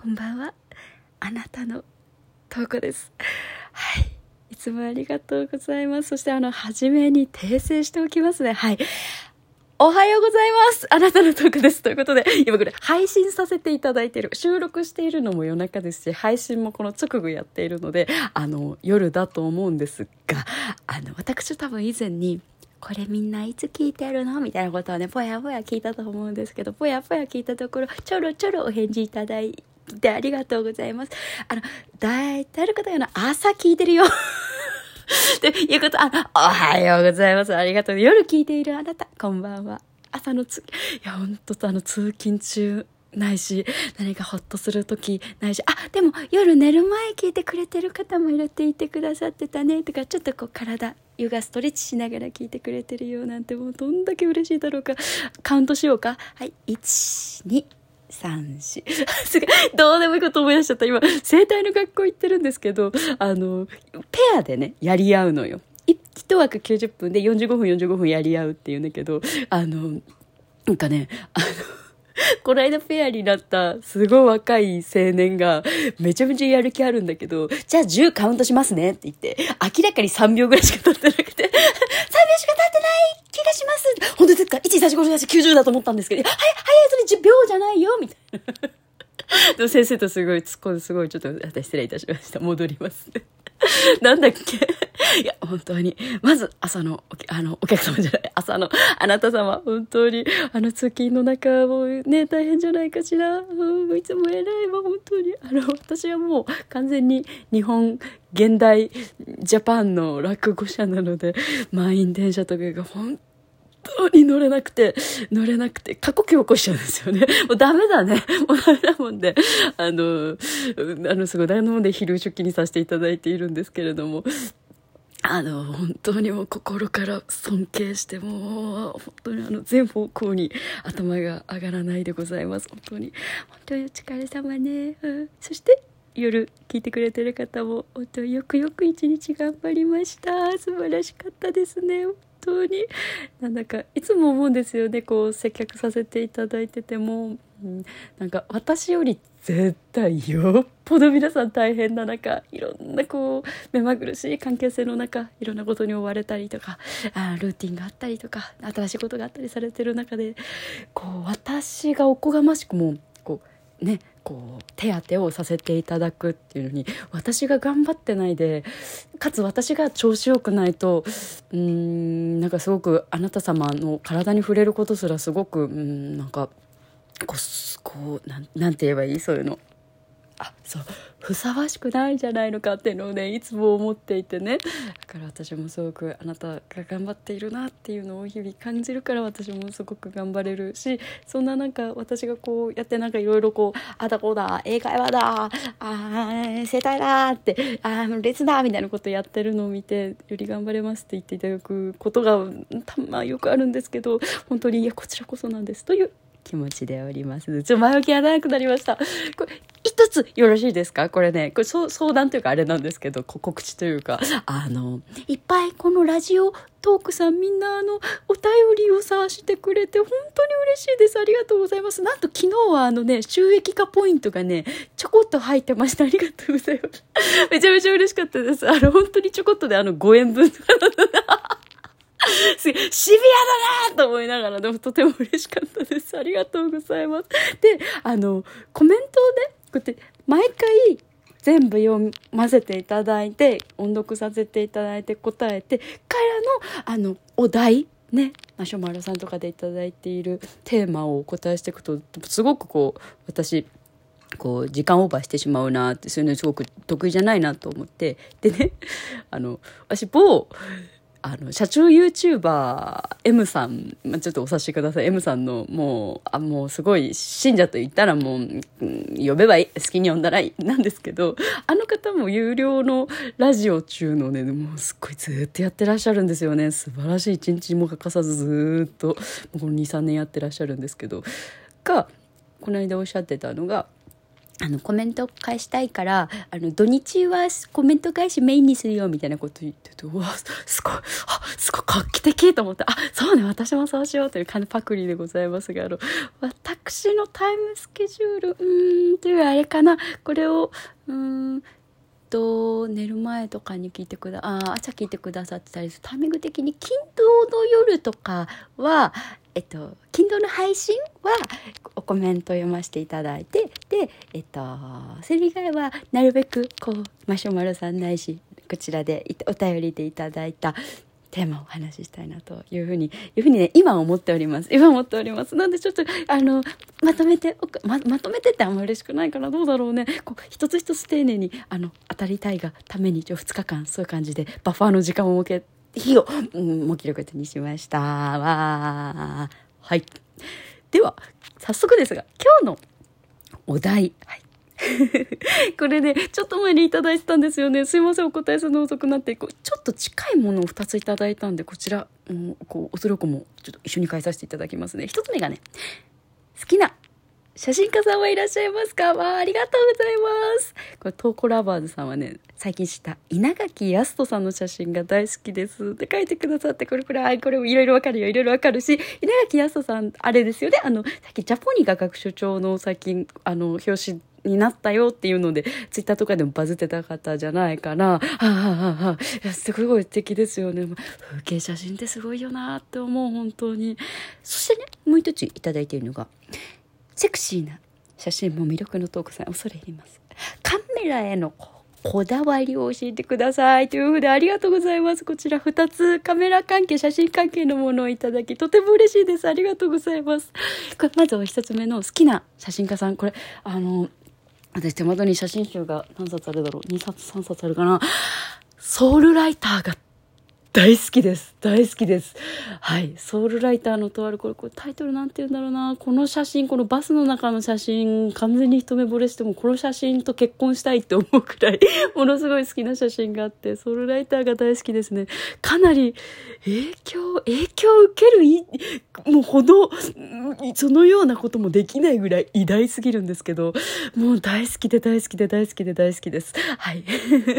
こんばんは。あなたのトークです。はい。いつもありがとうございます。そしてあの初めに訂正しておきますね。はい。おはようございます。あなたのトークです。ということで、今これ配信させていただいている。収録しているのも夜中ですし、配信もこの直後やっているので、あの、夜だと思うんですが、あの、私多分以前に、これみんないつ聞いてるの？みたいなことはね、ぽやぽや聞いたと思うんですけど、ぽやぽや聞いたところ、ちょろちょろお返事いただいてありがとうございます。あの、大体の方よな朝聞いてるよ。っていうこと、あ、おはようございます。ありがとう。夜聞いているあなた、こんばんは。朝のつ、いや、ほんとあの、通勤中、ないし、何かホッとする時ないし、あ、でも夜寝る前聞いてくれてる方もいるって言ってくださってたね、とか、ちょっとこう体、ヨガストレッチしながら聞いてくれてるよなんて、もうどんだけ嬉しいだろうか。カウントしようか。はい、1、2、三、四。すごい。どうでもいいこと思い出しちゃった。今、生体の学校行ってるんですけど、あの、ペアでね、やり合うのよ。一枠90分で45分45分やり合うっていうんだけど、あの、なんかね、あの、この間ペアになったすごい若い青年がめちゃめちゃやる気あるんだけど、じゃあ10カウントしますねって言って、明らかに3秒ぐらいしか経ってなくて、3秒しか経ってない気がします本当ですか ?1,3,4,5,6,90 だと思ったんですけど、はい、早いそれ10秒じゃないよみたいな。でも先生とすごい突っ込んですごいちょっと私失礼いたしました。戻りますね。なんだっけ？いや、本当に。まず、朝の、あの、お客様じゃない、朝の、あなた様、本当に、あの、通勤の中もうね、大変じゃないかしら。うん、いつも偉いわ、本当に。あの、私はもう、完全に、日本、現代、ジャパンの落語者なので、満員電車とかが本当に乗れなくて、乗れなくて、過呼吸起こしちゃうんですよね。もうダメだね。もうダメだもんで、あの、あの、すごいダメなもんで昼出勤にさせていただいているんですけれども、あの、本当にもう心から尊敬して、もう、本当にあの、全方向に頭が上がらないでございます。本当に。本当にお疲れ様ね。うん、そして、夜聞いてくれてる方も、本当よくよく一日頑張りました。素晴らしかったですね。当に。なんだか、いつも思うんですよね。こう、接客させていただいてても、うん、なんか私より絶対よっぽど皆さん大変な中いろんなこう目まぐるしい関係性の中いろんなことに追われたりとかあルーティンがあったりとか新しいことがあったりされてる中でこう私がおこがましくもこうねこう手当てをさせていただくっていうのに私が頑張ってないでかつ私が調子よくないとうんなんかすごくあなた様の体に触れることすらすごくうんなんかこうこうなんなんて言えばいい？そういうの。あそう。ふさわしくないんじゃないのかっていうのをねいつも思っていてね。だから私もすごくあなたが頑張っているなっていうのを日々感じるから私もすごく頑張れるしそんななんか私がこうやってなんかいろいろこうあだこうだ英会話だあ生態だってあ列だみたいなことやってるのを見てより頑張れますって言っていただくことがたまよくあるんですけど本当にいやこちらこそなんですという気持ちでおります。ちょっと前置きが長くなりました。これ、一つよろしいですか？これね、これ相談というかあれなんですけど、告知というか、あの、いっぱいこのラジオトークさんみんなあの、お便りをさしてくれて本当に嬉しいです。ありがとうございます。なんと昨日はあのね、収益化ポイントがね、ちょこっと入ってました。ありがとうございます。めちゃめちゃ嬉しかったです。あの、本当にちょこっとであの5円分とかすげえ、シビアだなと思いながら、でもとても嬉しかったです。ありがとうございます。で、あの、コメントをね、こうやって毎回全部読ませていただいて、音読させていただいて答えて、からの、あの、お題、ね、マシュマロさんとかでいただいているテーマをお答えしていくと、すごくこう、私、こう時間オーバーしてしまうなってそういうのすごく得意じゃないなと思ってでねあの私某あの、社長 YouTuber M さん、まあ、ちょっとお察しください。M さんの、もう、あ、もうすごい、信者と言ったらもう、うん、呼べばいい。好きに呼んだらいい。なんですけど、あの方も有料のラジオ中のね、もうすっごいずっとやってらっしゃるんですよね。素晴らしい。一日も欠かさずずっと、この2、3年やってらっしゃるんですけど、が、この間おっしゃってたのが、あのコメント返したいからあの土日はコメント返しメインにするよみたいなこと言っててうわすごいあすごい画期的と思ってあそうね私もそうしようという感じパクリでございますがあの私のタイムスケジュールうーんというあれかな。これをうーんと寝る前とかに聞いてくだあ朝聞いてくださってたりする。タイミング的に金土の夜とかはえっと、Kindle の配信はコメント読ませていただいて、で、えっと、それ以外はなるべくこう、マシュマロさんないし、こちらでお便りでいただいたテーマをお話ししたいなというふうに、いうふうにね、今思っております。今思っております。なんでちょっと、あの、まとめて、ま、まとめてってあんま嬉しくないからどうだろうね。こう、一つ一つ丁寧に、あの、当たりたいがために、一応2日間、そういう感じで、バッファーの時間を設け日を、うん、もう記録にしました。わはい。では、早速ですが、今日のお題。はい。これね、ちょっと前にいただいてたんですよね。すいません、お答えするの遅くなってこうちょっと近いものを2ついただいたんで、こちら、うん、こう、おそらくもちょっと一緒に返させていただきますね。1つ目がね、好きな写真家さんはいらっしゃいますか？わあ、ありがとうございます。これ、トーコラバーズさんはね、最近知った稲垣康人さんの写真が大好きですって書いてくださって、これこれ、あこれもいろいろわかるよ、いろいろわかるし、稲垣康人さん、あれですよね、あの、さっきジャポニカ学所長の最近、あの、表紙になったよっていうので、ツイッターとかでもバズってた方じゃないかな。はあ、はあはあ、すごい素敵ですよね。風景写真ってすごいよなって思う、本当に。そしてね、もう一ついただいているのが、セクシーな写真も魅力のトークさん恐れ入ります。カメラへのこだわりを教えてくださいというふうでありがとうございます。こちら2つ。カメラ関係写真関係のものをいただきとても嬉しいです。ありがとうございます。これまずは1つ目の好きな写真家さん。これあの私手元に写真集が何冊あるだろう。2冊3冊あるかな。ソウルライターが大好きです。大好きです。はい。ソウルライターのとある、これ、これタイトルなんて言うんだろうな。この写真、このバスの中の写真、完全に一目惚れしても、この写真と結婚したいって思うくらい、ものすごい好きな写真があって、ソウルライターが大好きですね。かなり、影響、影響を受けるい、もうほど、そのようなこともできないぐらい偉大すぎるんですけど、もう大好きで大好きで大好きで大好きです。はい。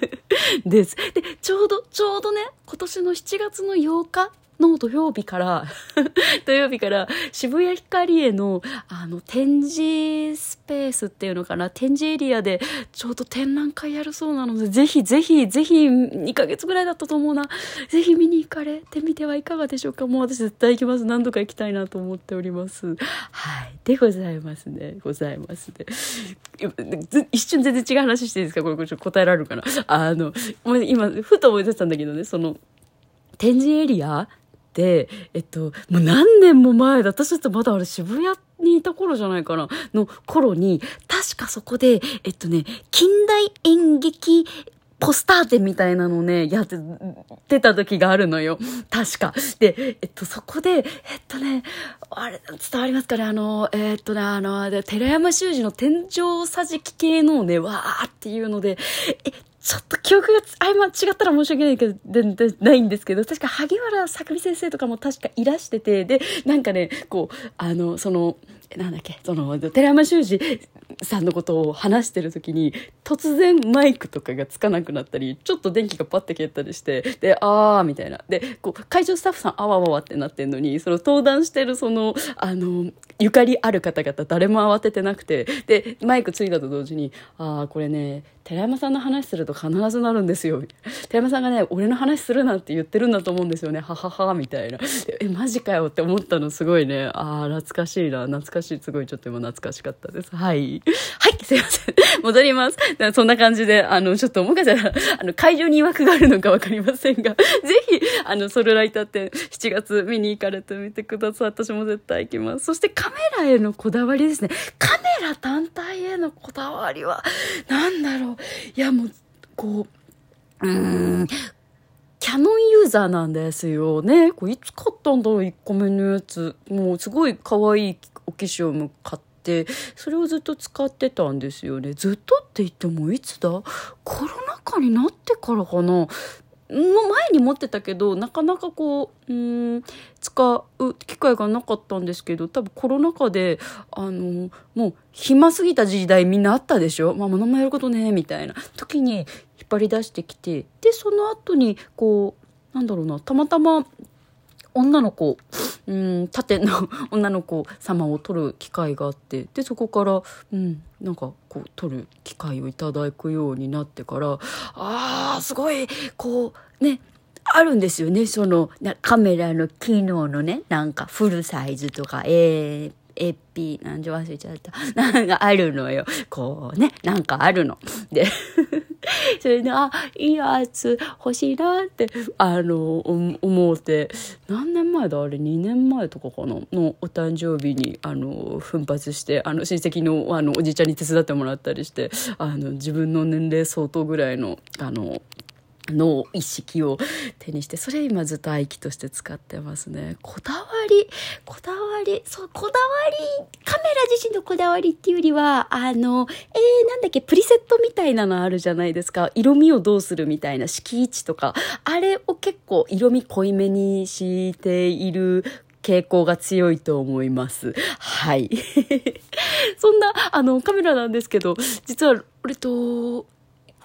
です。で、ちょうど、ちょうどね、今年の7月の8日の土曜日から 土曜日から渋谷ヒカリエのあの展示スペースっていうのかな展示エリアでちょうど展覧会やるそうなのでぜひぜひぜひ2ヶ月ぐらいだったと思うな。ぜひ見に行かれてみてはいかがでしょうか。もう私絶対行きます。何度か行きたいなと思っております。はい。でございますね。ございますね。一瞬全然違う話していいですか？これこれ答えられるかな？あの今ふと思い出したんだけどねその展示エリアで、えっと、もう何年も前だ。私だってまだあれ渋谷にいた頃じゃないかな。の頃に、確かそこで、えっとね、近代演劇ポスター展みたいなのをね、やってた時があるのよ。確か。で、えっと、そこで、えっとね、あれ、伝わりますかね？あの、えっとね、あの、寺山修司の天井桟敷系のね、わーっていうので、え、ちょっと記憶があま違ったら申し訳ないけど、で、で、ないんですけど、確か萩原さくみ先生とかも確かいらしてて、で、なんかね、こう、あの、その、なんだっけ、その、寺山修司さんのことを話してる時に、突然マイクとかがつかなくなったり、ちょっと電気がパッて消えたりして、で、あーみたいな。で、こう、会場スタッフさん、あわわわってなってんのに、その登壇してるその、あの、ゆかりある方々誰も慌ててなくて、で、マイクついたと同時に、ああ、これね、寺山さんの話すると必ずなるんですよ。寺山さんがね、俺の話するなって言ってるんだと思うんですよね。ははは、みたいな。え、マジかよって思ったのすごいね。ああ、懐かしいな。懐かしい。すごいちょっと今懐かしかったです。はい。はい、すいません。戻ります。そんな感じで、あの、ちょっともかしたら、あの、会場に枠があるのかわかりませんが、ぜひ、あの、ソルライター展7月見に行かれてみてください。私も絶対行きます。そしてカメラへのこだわりですね。カメラ単体へのこだわりは、なんだろう。いや、もう、こう、うーん、キャノンユーザーなんですよね。これいつ買ったんだろう ?1 個目のやつ。もうすごい可愛いお化粧も買って、それをずっと使ってたんですよね。ずっとって言ってもいつだ？コロナ禍になってからかな。の前に持ってたけどなかなかこううん使う機会がなかったんですけど多分コロナ禍であのもう暇すぎた時代みんなあったでしょ？まあ物もやることねみたいな。時に引っ張り出してきてでその後にこうなんだろうなたまたま女の子、うん、縦の 女の子様を撮る機会があってでそこから、うん、なんかこう撮る機会をいただくようになってからあーすごいこうねあるんですよねそのカメラの機能のねなんかフルサイズとか、えー、エピ、なんじゃ忘れちゃった。なんかあるのよ。こうね、なんかあるの。で、それで、あ、いいやつ欲しいなって、あの、思うて、何年前だあれ、2年前とかかな？のお誕生日に、あの、奮発して、あの、親戚の、あの、おじいちゃんに手伝ってもらったりして、あの、自分の年齢相当ぐらいの、あの、の意識を手にしてそれ今ずっと愛機として使ってますねこだわりこだわりそうこだわりカメラ自身のこだわりっていうよりはあのえー、なんだっけプリセットみたいなのあるじゃないですか色味をどうするみたいな敷地とかあれを結構色味濃いめにしている傾向が強いと思います。はい。そんな、あの、カメラなんですけど、実は、俺と、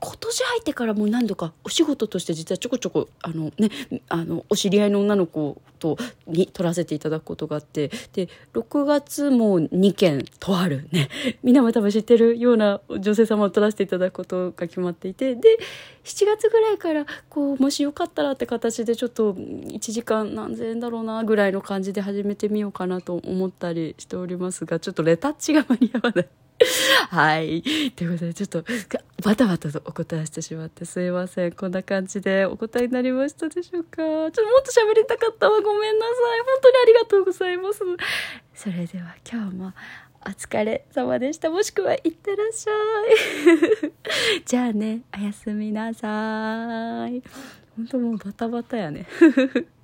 今年入ってからもう何度かお仕事として実はちょこちょこあのねあのお知り合いの女の子とに撮らせていただくことがあってで6月も2件とあるねみんなも多分知ってるような女性様を撮らせていただくことが決まっていてで7月ぐらいからこうもしよかったらって形でちょっと1時間何千円だろうなぐらいの感じで始めてみようかなと思ったりしておりますがちょっとレタッチが間に合わない。はい。ということで、ちょっと、バタバタとお答えしてしまってすいません。こんな感じでお答えになりましたでしょうか？ちょっともっと喋りたかったわ。ごめんなさい。本当にありがとうございます。それでは今日もお疲れ様でした。もしくは、いってらっしゃい。じゃあね、おやすみなさい。本当もうバタバタやね。